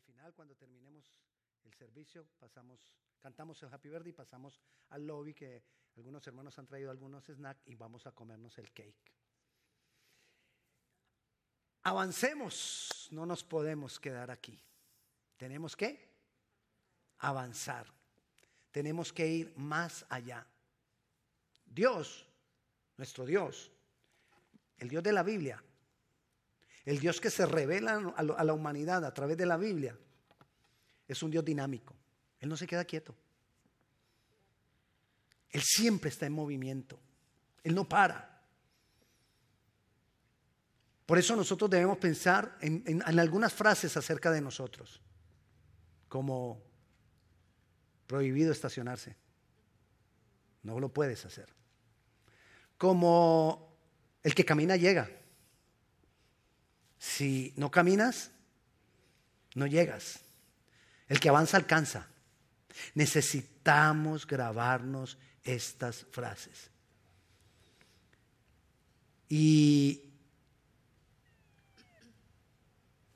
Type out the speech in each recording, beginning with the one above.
al final, cuando terminemos el servicio, pasamos, cantamos el Happy Birthday y pasamos al lobby que algunos hermanos han traído algunos snacks y vamos a comernos el cake. Avancemos, no nos podemos quedar aquí. Tenemos que avanzar. Tenemos que ir más allá. Dios, nuestro Dios, el Dios de la Biblia, el Dios que se revela a la humanidad a través de la Biblia, es un Dios dinámico. Él no se queda quieto. Él siempre está en movimiento. Él no para. Por eso nosotros debemos pensar en, algunas frases acerca de nosotros, como prohibido estacionarse. No lo puedes hacer. Como el que camina llega. Si no caminas, no llegas. El que avanza alcanza. Necesitamos grabarnos estas frases. Y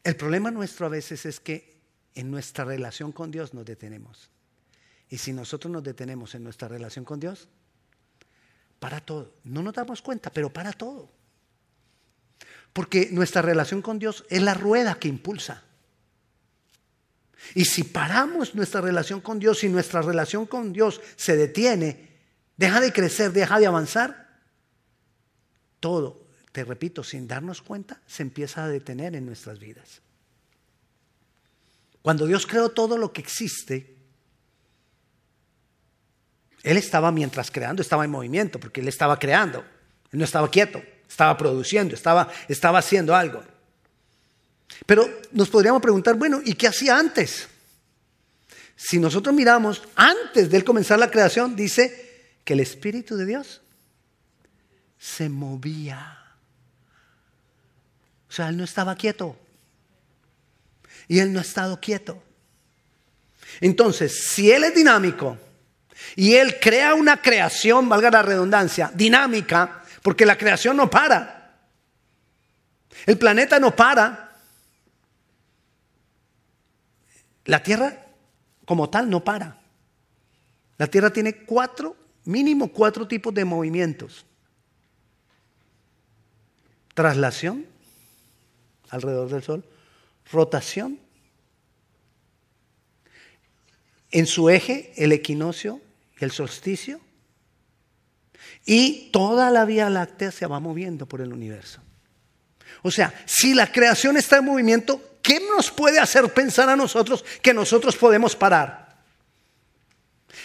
el problema nuestro a veces es que en nuestra relación con Dios nos detenemos. Y si nosotros nos detenemos en nuestra relación con Dios, para todo. No nos damos cuenta, pero para todo. Porque nuestra relación con Dios es la rueda que impulsa. Y si paramos nuestra relación con Dios y nuestra relación con Dios se detiene, deja de crecer, deja de avanzar, todo, te repito, sin darnos cuenta, se empieza a detener en nuestras vidas. Cuando Dios creó todo lo que existe, Él estaba mientras creando, estaba en movimiento, porque Él estaba creando, Él no estaba quieto estaba produciendo, estaba, estaba haciendo algo. Pero nos podríamos preguntar, bueno, ¿y qué hacía antes? Si nosotros miramos, antes de él comenzar la creación, dice que el Espíritu de Dios se movía. O sea, él no estaba quieto. Y él no ha estado quieto. Entonces, si él es dinámico y él crea una creación, valga la redundancia, dinámica, porque la creación no para. El planeta no para. La Tierra como tal no para. La Tierra tiene cuatro, mínimo cuatro tipos de movimientos. Traslación alrededor del Sol, rotación, en su eje el equinoccio y el solsticio, y toda la Vía Láctea se va moviendo por el universo. O sea, si la creación está en movimiento, ¿qué nos puede hacer pensar a nosotros que nosotros podemos parar?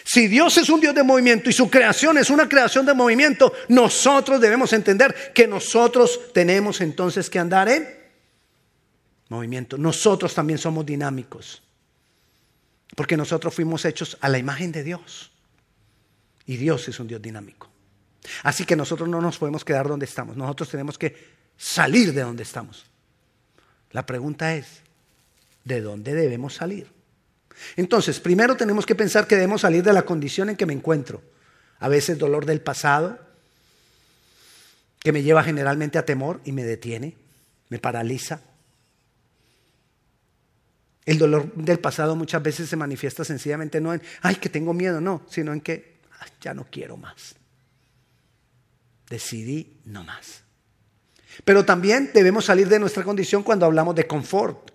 Si Dios es un Dios de movimiento y su creación es una creación de movimiento, nosotros debemos entender que nosotros tenemos entonces que andar en movimiento. Nosotros también somos dinámicos, porque nosotros fuimos hechos a la imagen de Dios. Y Dios es un Dios dinámico. Así que nosotros no nos podemos quedar donde estamos, nosotros tenemos que salir de donde estamos. La pregunta es, ¿de dónde debemos salir? Entonces, primero tenemos que pensar que debemos salir de la condición en que me encuentro. A veces dolor del pasado, que me lleva generalmente a temor y me detiene, me paraliza. El dolor del pasado muchas veces se manifiesta sencillamente no en, ay, que tengo miedo, no, sino en que ya no quiero más decidí no más. Pero también debemos salir de nuestra condición cuando hablamos de confort.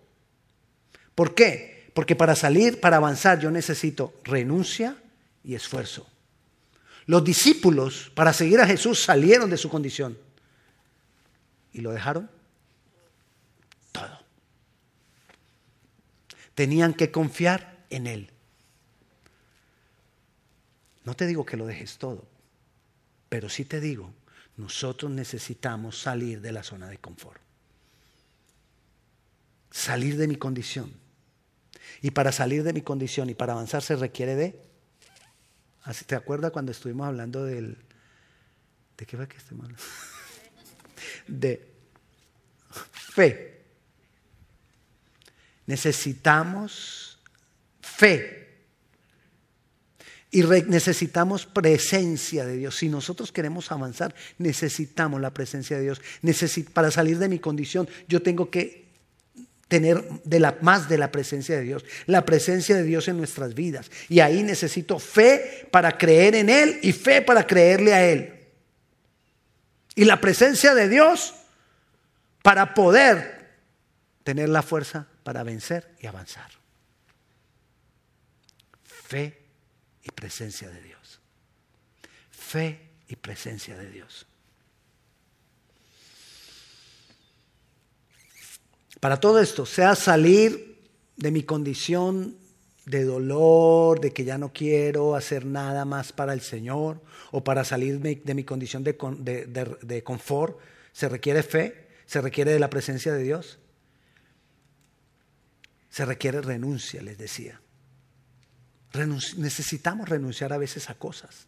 ¿Por qué? Porque para salir, para avanzar, yo necesito renuncia y esfuerzo. Los discípulos, para seguir a Jesús, salieron de su condición y lo dejaron todo. Tenían que confiar en Él. No te digo que lo dejes todo, pero sí te digo nosotros necesitamos salir de la zona de confort. Salir de mi condición. Y para salir de mi condición y para avanzar se requiere de... ¿Te acuerdas cuando estuvimos hablando del... ¿De qué fue que estuvimos hablando? De fe. Necesitamos fe y necesitamos presencia de Dios. Si nosotros queremos avanzar, necesitamos la presencia de Dios. para salir de mi condición, yo tengo que tener de la, más de la presencia de Dios, la presencia de Dios en nuestras vidas. Y ahí necesito fe para creer en Él y fe para creerle a Él. Y la presencia de Dios para poder tener la fuerza para vencer y avanzar. Fe y presencia de Dios. Fe y presencia de Dios. Para todo esto, sea salir de mi condición de dolor, de que ya no quiero hacer nada más para el Señor, o para salir de mi condición de, de, confort, se requiere fe, se requiere de la presencia de Dios, se requiere renuncia, les decía. Necesitamos renunciar a veces a cosas,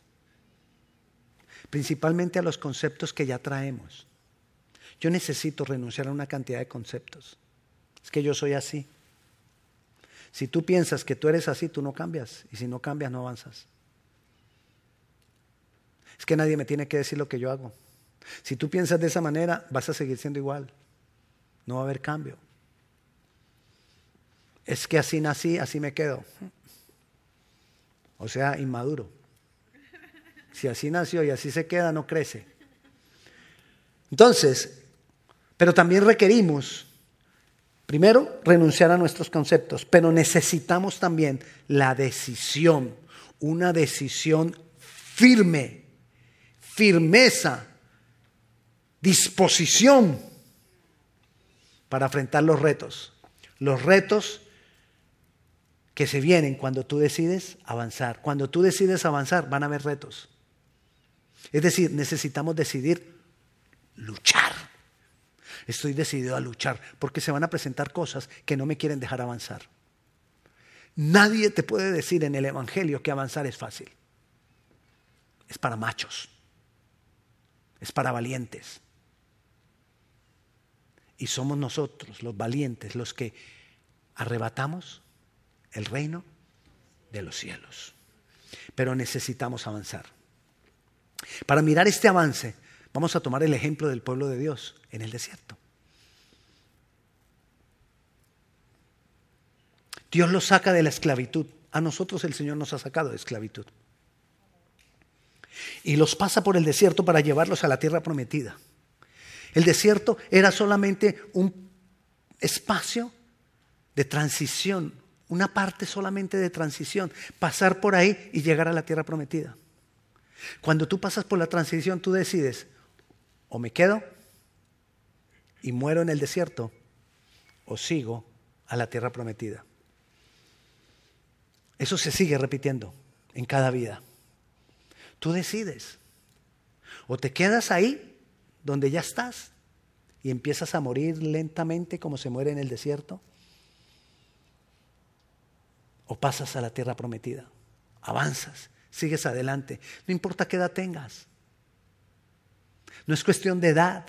principalmente a los conceptos que ya traemos. Yo necesito renunciar a una cantidad de conceptos. Es que yo soy así. Si tú piensas que tú eres así, tú no cambias. Y si no cambias, no avanzas. Es que nadie me tiene que decir lo que yo hago. Si tú piensas de esa manera, vas a seguir siendo igual. No va a haber cambio. Es que así nací, así me quedo. O sea, inmaduro. Si así nació y así se queda, no crece. Entonces, pero también requerimos Primero, renunciar a nuestros conceptos, pero necesitamos también la decisión, una decisión firme, firmeza, disposición para enfrentar los retos. Los retos que se vienen cuando tú decides avanzar. Cuando tú decides avanzar, van a haber retos. Es decir, necesitamos decidir luchar. Estoy decidido a luchar porque se van a presentar cosas que no me quieren dejar avanzar. Nadie te puede decir en el Evangelio que avanzar es fácil. Es para machos. Es para valientes. Y somos nosotros, los valientes, los que arrebatamos el reino de los cielos. Pero necesitamos avanzar. Para mirar este avance, Vamos a tomar el ejemplo del pueblo de Dios en el desierto. Dios los saca de la esclavitud. A nosotros el Señor nos ha sacado de esclavitud. Y los pasa por el desierto para llevarlos a la tierra prometida. El desierto era solamente un espacio de transición, una parte solamente de transición, pasar por ahí y llegar a la tierra prometida. Cuando tú pasas por la transición, tú decides, o me quedo y muero en el desierto, o sigo a la tierra prometida. Eso se sigue repitiendo en cada vida. Tú decides. O te quedas ahí donde ya estás y empiezas a morir lentamente como se muere en el desierto. O pasas a la tierra prometida. Avanzas, sigues adelante. No importa qué edad tengas. No es cuestión de edad.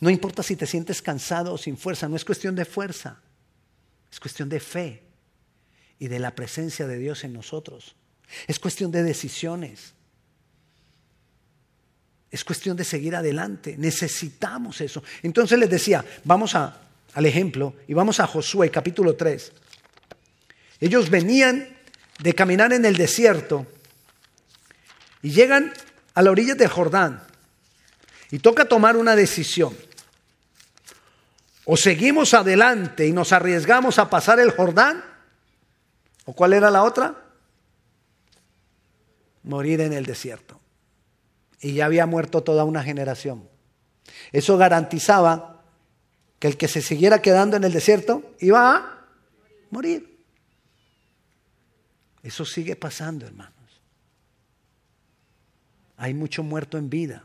No importa si te sientes cansado o sin fuerza, no es cuestión de fuerza. Es cuestión de fe y de la presencia de Dios en nosotros. Es cuestión de decisiones. Es cuestión de seguir adelante. Necesitamos eso. Entonces les decía, vamos a, al ejemplo y vamos a Josué capítulo 3. Ellos venían de caminar en el desierto y llegan a la orilla del Jordán y toca tomar una decisión. O seguimos adelante y nos arriesgamos a pasar el Jordán, o cuál era la otra? Morir en el desierto. Y ya había muerto toda una generación. Eso garantizaba que el que se siguiera quedando en el desierto iba a morir. Eso sigue pasando, hermano. Hay mucho muerto en vida.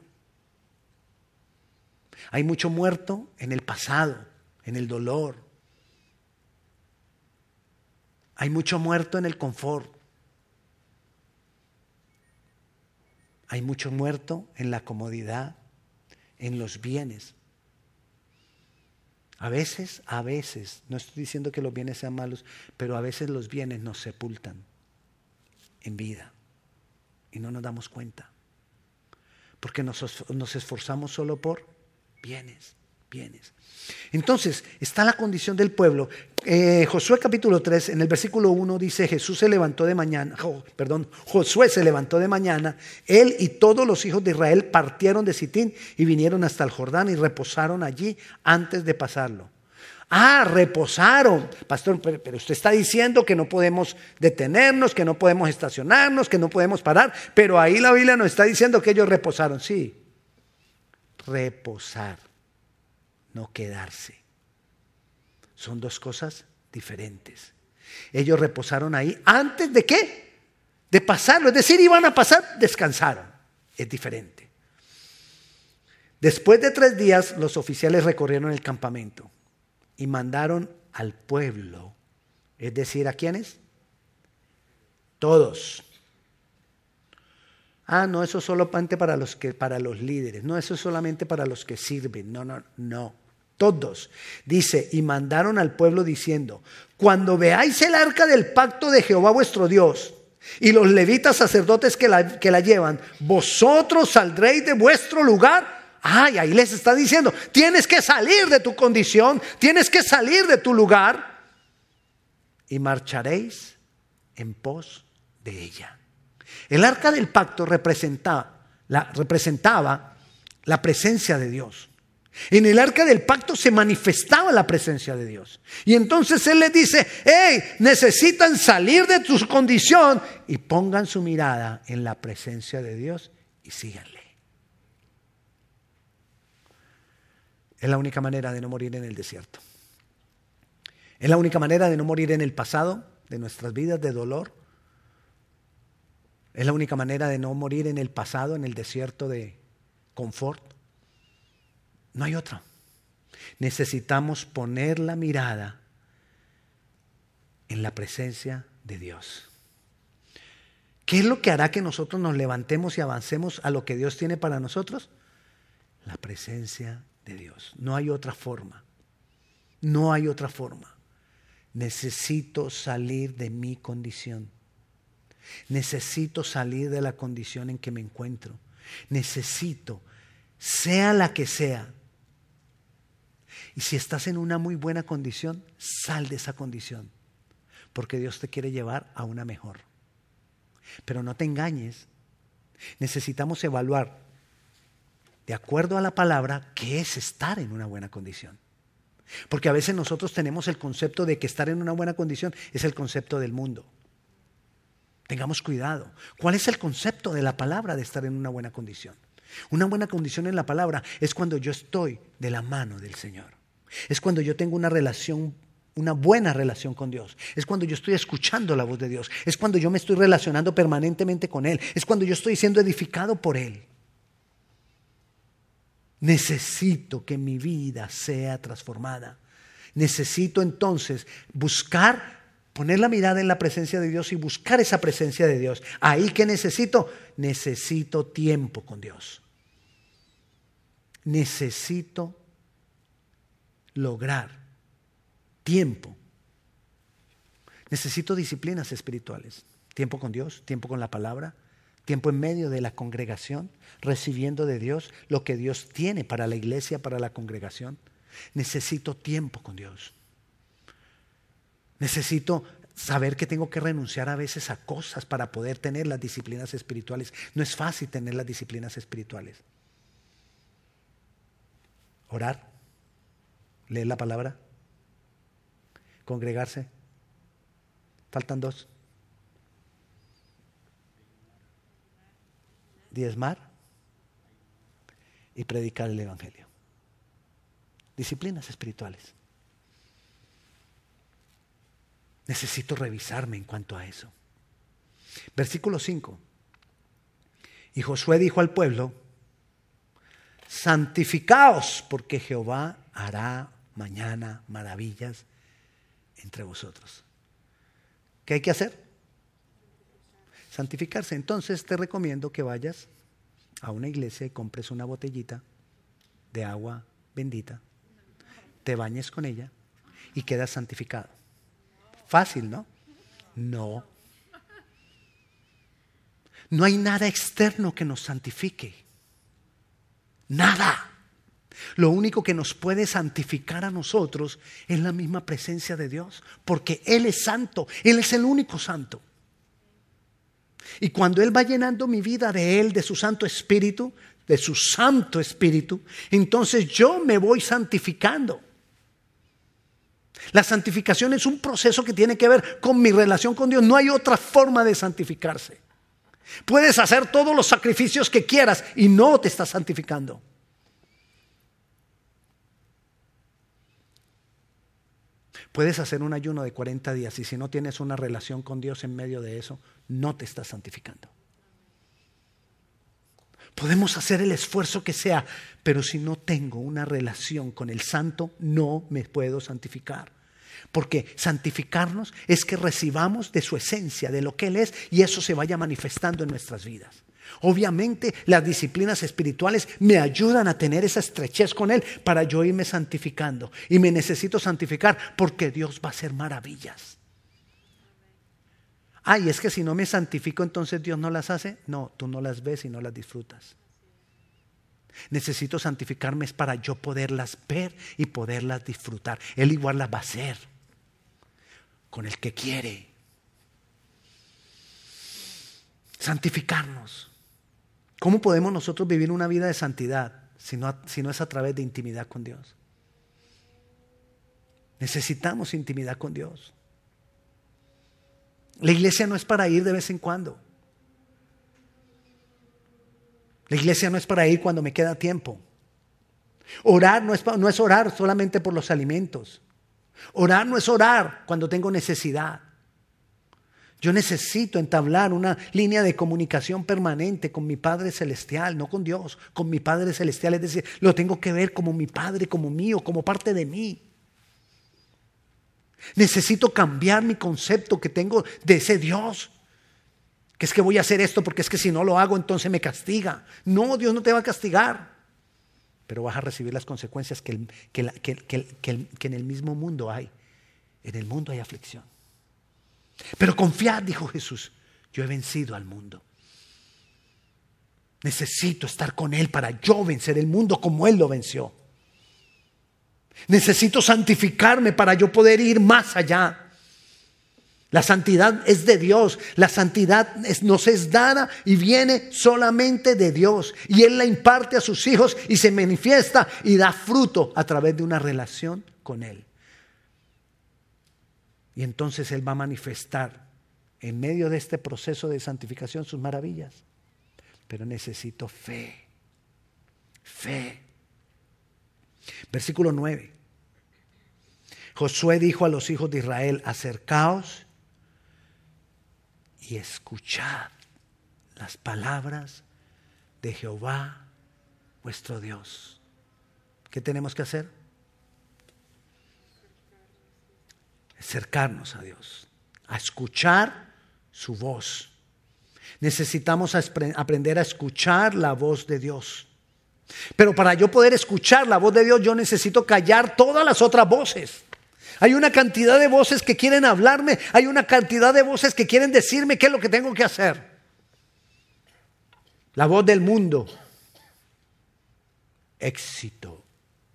Hay mucho muerto en el pasado, en el dolor. Hay mucho muerto en el confort. Hay mucho muerto en la comodidad, en los bienes. A veces, a veces, no estoy diciendo que los bienes sean malos, pero a veces los bienes nos sepultan en vida y no nos damos cuenta porque nos, esforzamos solo por bienes. bienes. Entonces, está la condición del pueblo. Eh, Josué capítulo 3, en el versículo 1 dice, Jesús se levantó de mañana, perdón, Josué se levantó de mañana, él y todos los hijos de Israel partieron de Sitín y vinieron hasta el Jordán y reposaron allí antes de pasarlo. Ah, reposaron. Pastor, pero, usted está diciendo que no podemos detenernos, que no podemos estacionarnos, que no podemos parar, pero ahí la Biblia nos está diciendo que ellos reposaron. Sí, reposar, no quedarse. Son dos cosas diferentes. Ellos reposaron ahí antes de qué? De pasarlo. Es decir, iban a pasar, descansaron. Es diferente. Después de tres días, los oficiales recorrieron el campamento y mandaron al pueblo, es decir, ¿a quiénes? Todos. Ah, no, eso es solamente para los que para los líderes, no, eso es solamente para los que sirven. No, no, no. Todos. Dice, y mandaron al pueblo diciendo, cuando veáis el arca del pacto de Jehová vuestro Dios y los levitas sacerdotes que la, que la llevan, vosotros saldréis de vuestro lugar Ay, ahí les está diciendo, tienes que salir de tu condición, tienes que salir de tu lugar y marcharéis en pos de ella. El arca del pacto representaba la, presencia de Dios. En el arca del pacto se manifestaba la presencia de Dios. Y entonces Él les dice, hey, necesitan salir de tu condición y pongan su mirada en la presencia de Dios y síganle. Es la única manera de no morir en el desierto. Es la única manera de no morir en el pasado de nuestras vidas de dolor. Es la única manera de no morir en el pasado, en el desierto de confort. No hay otra. Necesitamos poner la mirada en la presencia de Dios. ¿Qué es lo que hará que nosotros nos levantemos y avancemos a lo que Dios tiene para nosotros? La presencia de Dios. No hay otra forma. No hay otra forma. Necesito salir de mi condición. Necesito salir de la condición en que me encuentro. Necesito, sea la que sea. Y si estás en una muy buena condición, sal de esa condición. Porque Dios te quiere llevar a una mejor. Pero no te engañes. Necesitamos evaluar de acuerdo a la palabra, qué es estar en una buena condición. Porque a veces nosotros tenemos el concepto de que estar en una buena condición es el concepto del mundo. Tengamos cuidado. ¿Cuál es el concepto de la palabra de estar en una buena condición? Una buena condición en la palabra es cuando yo estoy de la mano del Señor. Es cuando yo tengo una relación, una buena relación con Dios. Es cuando yo estoy escuchando la voz de Dios. Es cuando yo me estoy relacionando permanentemente con Él. Es cuando yo estoy siendo edificado por Él. Necesito que mi vida sea transformada. Necesito entonces buscar, poner la mirada en la presencia de Dios y buscar esa presencia de Dios. Ahí que necesito, necesito tiempo con Dios. Necesito lograr tiempo. Necesito disciplinas espirituales. Tiempo con Dios, tiempo con la palabra, tiempo en medio de la congregación, recibiendo de Dios lo que Dios tiene para la iglesia, para la congregación. Necesito tiempo con Dios. Necesito saber que tengo que renunciar a veces a cosas para poder tener las disciplinas espirituales. No es fácil tener las disciplinas espirituales. Orar, leer la palabra, congregarse. Faltan dos. Diezmar y predicar el Evangelio. Disciplinas espirituales. Necesito revisarme en cuanto a eso. Versículo 5. Y Josué dijo al pueblo, santificaos porque Jehová hará mañana maravillas entre vosotros. ¿Qué hay que hacer? Santificarse. Entonces te recomiendo que vayas a una iglesia y compres una botellita de agua bendita, te bañes con ella y quedas santificado. Fácil, ¿no? No. No hay nada externo que nos santifique. Nada. Lo único que nos puede santificar a nosotros es la misma presencia de Dios, porque Él es santo, Él es el único santo. Y cuando Él va llenando mi vida de Él, de su Santo Espíritu, de su Santo Espíritu, entonces yo me voy santificando. La santificación es un proceso que tiene que ver con mi relación con Dios. No hay otra forma de santificarse. Puedes hacer todos los sacrificios que quieras y no te estás santificando. Puedes hacer un ayuno de 40 días y si no tienes una relación con Dios en medio de eso, no te estás santificando. Podemos hacer el esfuerzo que sea, pero si no tengo una relación con el santo, no me puedo santificar. Porque santificarnos es que recibamos de su esencia, de lo que Él es, y eso se vaya manifestando en nuestras vidas. Obviamente las disciplinas espirituales me ayudan a tener esa estrechez con Él para yo irme santificando. Y me necesito santificar porque Dios va a hacer maravillas. Ay, es que si no me santifico entonces Dios no las hace. No, tú no las ves y no las disfrutas. Necesito santificarme para yo poderlas ver y poderlas disfrutar. Él igual las va a hacer con el que quiere. Santificarnos. ¿Cómo podemos nosotros vivir una vida de santidad si no, si no es a través de intimidad con Dios? Necesitamos intimidad con Dios. La iglesia no es para ir de vez en cuando. La iglesia no es para ir cuando me queda tiempo. Orar no es, no es orar solamente por los alimentos. Orar no es orar cuando tengo necesidad. Yo necesito entablar una línea de comunicación permanente con mi Padre Celestial, no con Dios, con mi Padre Celestial. Es decir, lo tengo que ver como mi Padre, como mío, como parte de mí. Necesito cambiar mi concepto que tengo de ese Dios. Que es que voy a hacer esto porque es que si no lo hago entonces me castiga. No, Dios no te va a castigar. Pero vas a recibir las consecuencias que, que en el mismo mundo hay. En el mundo hay aflicción. Pero confiad, dijo Jesús, yo he vencido al mundo. Necesito estar con Él para yo vencer el mundo como Él lo venció. Necesito santificarme para yo poder ir más allá. La santidad es de Dios. La santidad nos es dada y viene solamente de Dios. Y Él la imparte a sus hijos y se manifiesta y da fruto a través de una relación con Él. Y entonces Él va a manifestar en medio de este proceso de santificación sus maravillas. Pero necesito fe. Fe. Versículo 9. Josué dijo a los hijos de Israel, acercaos y escuchad las palabras de Jehová vuestro Dios. ¿Qué tenemos que hacer? acercarnos a Dios, a escuchar su voz. Necesitamos aprender a escuchar la voz de Dios. Pero para yo poder escuchar la voz de Dios, yo necesito callar todas las otras voces. Hay una cantidad de voces que quieren hablarme, hay una cantidad de voces que quieren decirme qué es lo que tengo que hacer. La voz del mundo. Éxito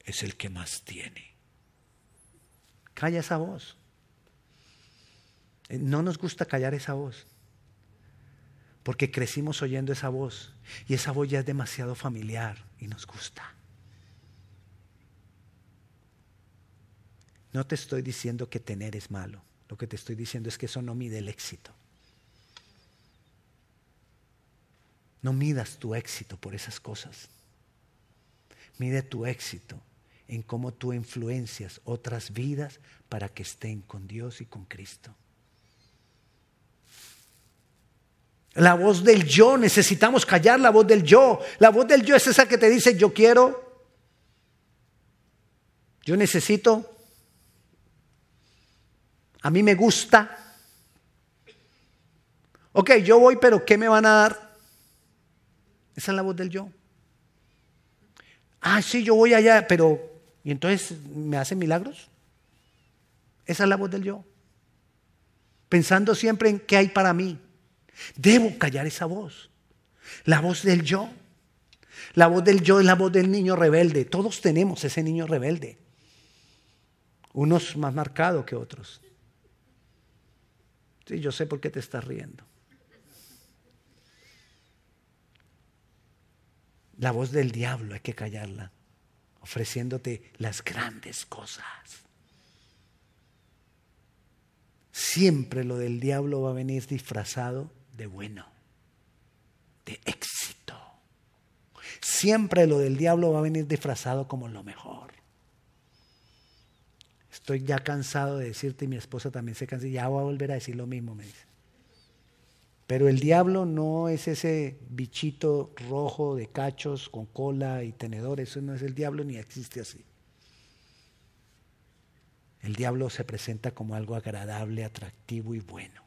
es el que más tiene. Calla esa voz. Eh, no nos gusta callar esa voz, porque crecimos oyendo esa voz y esa voz ya es demasiado familiar y nos gusta. No te estoy diciendo que tener es malo, lo que te estoy diciendo es que eso no mide el éxito. No midas tu éxito por esas cosas. Mide tu éxito en cómo tú influencias otras vidas para que estén con Dios y con Cristo. La voz del yo, necesitamos callar la voz del yo. La voz del yo es esa que te dice yo quiero, yo necesito, a mí me gusta. Ok, yo voy, pero ¿qué me van a dar? Esa es la voz del yo. Ah, sí, yo voy allá, pero ¿y entonces me hacen milagros? Esa es la voz del yo. Pensando siempre en qué hay para mí. Debo callar esa voz. La voz del yo. La voz del yo es la voz del niño rebelde. Todos tenemos ese niño rebelde. Unos más marcados que otros. Sí, yo sé por qué te estás riendo. La voz del diablo hay que callarla, ofreciéndote las grandes cosas. Siempre lo del diablo va a venir disfrazado de bueno, de éxito. Siempre lo del diablo va a venir disfrazado como lo mejor. Estoy ya cansado de decirte y mi esposa también se cansa ya voy a volver a decir lo mismo, me dice. Pero el diablo no es ese bichito rojo de cachos con cola y tenedor, eso no es el diablo ni existe así. El diablo se presenta como algo agradable, atractivo y bueno.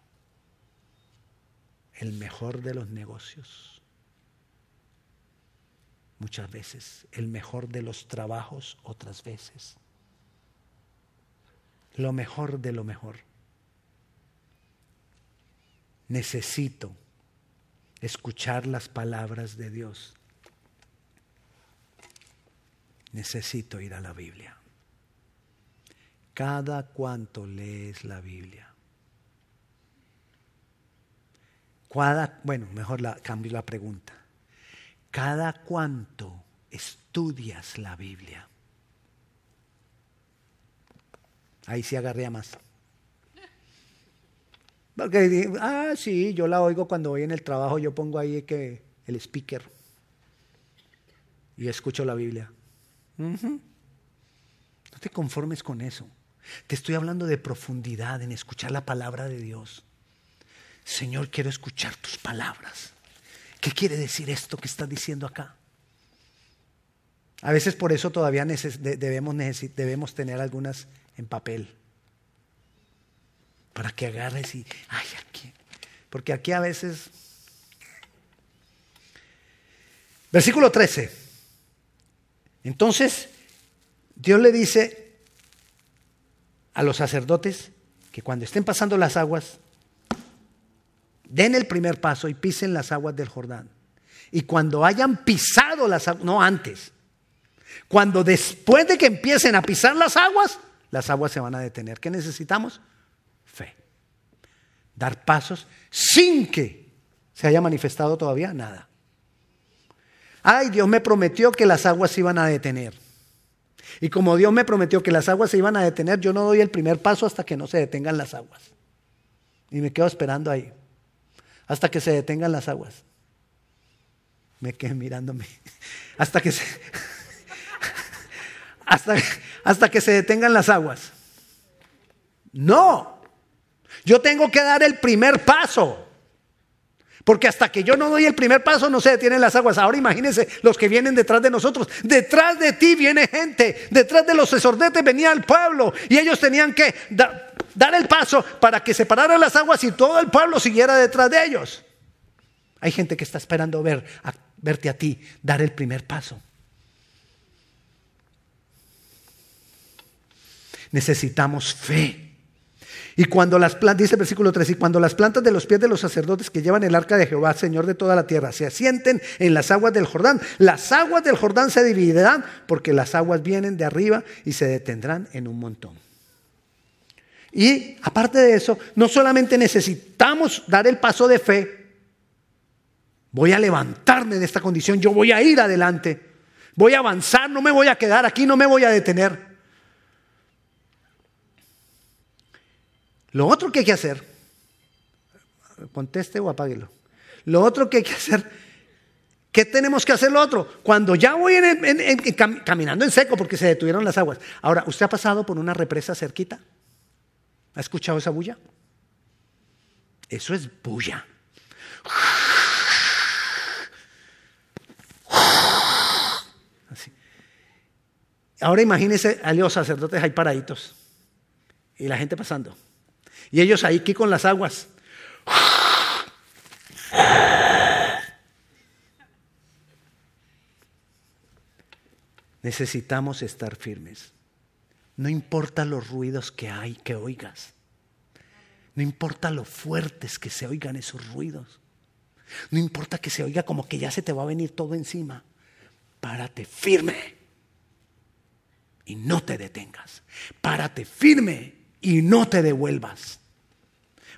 El mejor de los negocios. Muchas veces. El mejor de los trabajos otras veces. Lo mejor de lo mejor. Necesito escuchar las palabras de Dios. Necesito ir a la Biblia. Cada cuanto lees la Biblia. Bueno, mejor la, cambio la pregunta. Cada cuanto estudias la Biblia. Ahí sí agarré a más. Porque, ah, sí, yo la oigo cuando voy en el trabajo, yo pongo ahí que el speaker y escucho la Biblia. No te conformes con eso. Te estoy hablando de profundidad en escuchar la palabra de Dios. Señor, quiero escuchar tus palabras. ¿Qué quiere decir esto que estás diciendo acá? A veces por eso todavía debemos, debemos tener algunas en papel. Para que agarres y, ay, aquí. Porque aquí a veces... Versículo 13. Entonces, Dios le dice a los sacerdotes que cuando estén pasando las aguas, den el primer paso y pisen las aguas del Jordán. Y cuando hayan pisado las aguas, no antes, cuando después de que empiecen a pisar las aguas, las aguas se van a detener. ¿Qué necesitamos? Fe. Dar pasos sin que se haya manifestado todavía nada. Ay, Dios me prometió que las aguas se iban a detener. Y como Dios me prometió que las aguas se iban a detener, yo no doy el primer paso hasta que no se detengan las aguas. Y me quedo esperando ahí, hasta que se detengan las aguas. Me quedé mirándome, hasta que se, hasta, hasta que se detengan las aguas. No, yo tengo que dar el primer paso. Porque hasta que yo no doy el primer paso no se detienen las aguas. Ahora imagínense los que vienen detrás de nosotros. Detrás de ti viene gente. Detrás de los sacerdotes venía el pueblo. Y ellos tenían que dar el paso para que se pararan las aguas y todo el pueblo siguiera detrás de ellos. Hay gente que está esperando ver, verte a ti dar el primer paso. Necesitamos fe. Y cuando las plantas, dice el versículo 3, y cuando las plantas de los pies de los sacerdotes que llevan el arca de Jehová, Señor de toda la tierra, se asienten en las aguas del Jordán, las aguas del Jordán se dividirán porque las aguas vienen de arriba y se detendrán en un montón. Y aparte de eso, no solamente necesitamos dar el paso de fe, voy a levantarme de esta condición, yo voy a ir adelante, voy a avanzar, no me voy a quedar aquí, no me voy a detener. Lo otro que hay que hacer, conteste o apáguelo. Lo otro que hay que hacer, ¿qué tenemos que hacer lo otro? Cuando ya voy caminando en seco porque se detuvieron las aguas. Ahora, ¿usted ha pasado por una represa cerquita? ¿Ha escuchado esa bulla? Eso es bulla. Ahora imagínese a los sacerdotes ahí paraditos y la gente pasando. Y ellos ahí aquí con las aguas. Necesitamos estar firmes. No importa los ruidos que hay, que oigas. No importa lo fuertes que se oigan esos ruidos. No importa que se oiga como que ya se te va a venir todo encima. párate firme y no te detengas. Párate firme y no te devuelvas.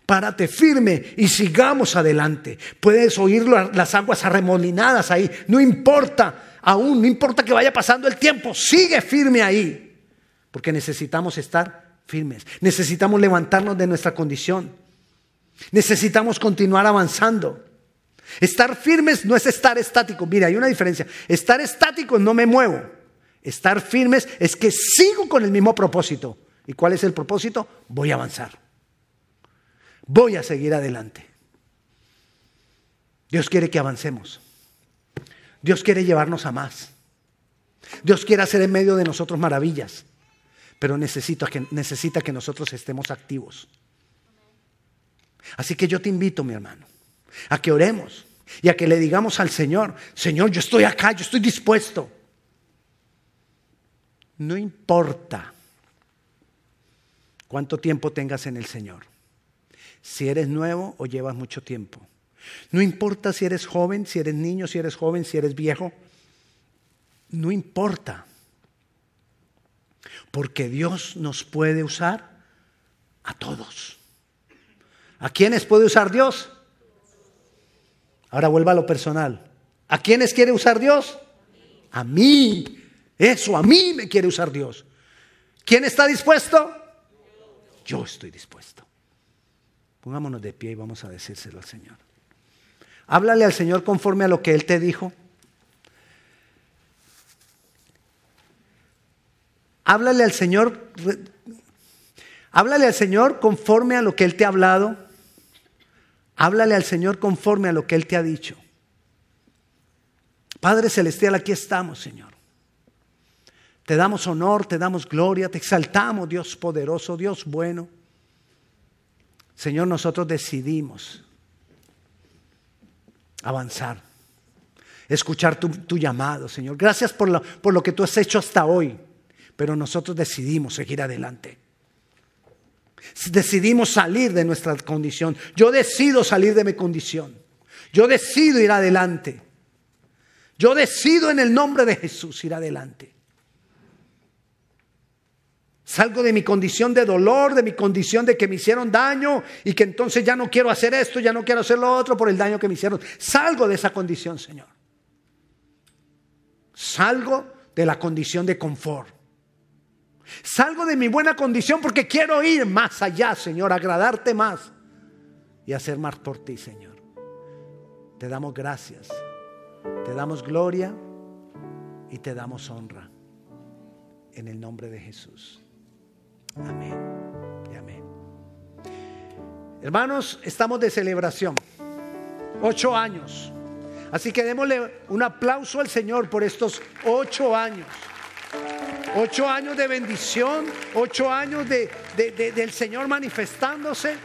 Párate firme y sigamos adelante. Puedes oír las aguas arremolinadas ahí. No importa aún, no importa que vaya pasando el tiempo. Sigue firme ahí. Porque necesitamos estar firmes. Necesitamos levantarnos de nuestra condición. Necesitamos continuar avanzando. Estar firmes no es estar estático. Mira, hay una diferencia. Estar estático no me muevo. Estar firmes es que sigo con el mismo propósito. ¿Y cuál es el propósito? Voy a avanzar. Voy a seguir adelante. Dios quiere que avancemos. Dios quiere llevarnos a más. Dios quiere hacer en medio de nosotros maravillas. Pero necesita que, necesita que nosotros estemos activos. Así que yo te invito, mi hermano, a que oremos y a que le digamos al Señor, Señor, yo estoy acá, yo estoy dispuesto. No importa cuánto tiempo tengas en el Señor, si eres nuevo o llevas mucho tiempo. No importa si eres joven, si eres niño, si eres joven, si eres viejo. No importa. Porque Dios nos puede usar a todos. ¿A quiénes puede usar Dios? Ahora vuelva a lo personal. ¿A quiénes quiere usar Dios? A mí. Eso, a mí me quiere usar Dios. ¿Quién está dispuesto? Yo estoy dispuesto. Pongámonos de pie y vamos a decírselo al Señor. Háblale al Señor conforme a lo que Él te dijo. Háblale al Señor. Háblale al Señor conforme a lo que Él te ha hablado. Háblale al Señor conforme a lo que Él te ha dicho. Padre Celestial, aquí estamos, Señor. Te damos honor, te damos gloria, te exaltamos, Dios poderoso, Dios bueno. Señor, nosotros decidimos avanzar, escuchar tu, llamado, Señor. Gracias por lo, que tú has hecho hasta hoy, pero nosotros decidimos seguir adelante. Decidimos salir de nuestra condición. Yo decido salir de mi condición. Yo decido ir adelante. Yo decido en el nombre de Jesús ir adelante. Salgo de mi condición de dolor, de mi condición de que me hicieron daño y que entonces ya no quiero hacer esto, ya no quiero hacer lo otro por el daño que me hicieron. Salgo de esa condición, Señor. Salgo de la condición de confort. Salgo de mi buena condición porque quiero ir más allá, Señor, agradarte más y hacer más por ti, Señor. Te damos gracias, te damos gloria y te damos honra. En el nombre de Jesús. Amén y amén. Hermanos, estamos de celebración. Ocho años. Así que démosle un aplauso al Señor por estos ocho años. Ocho años de bendición, ocho años de, del Señor manifestándose.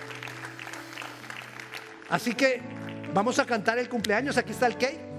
Así que vamos a cantar el cumpleaños. Aquí está el cake.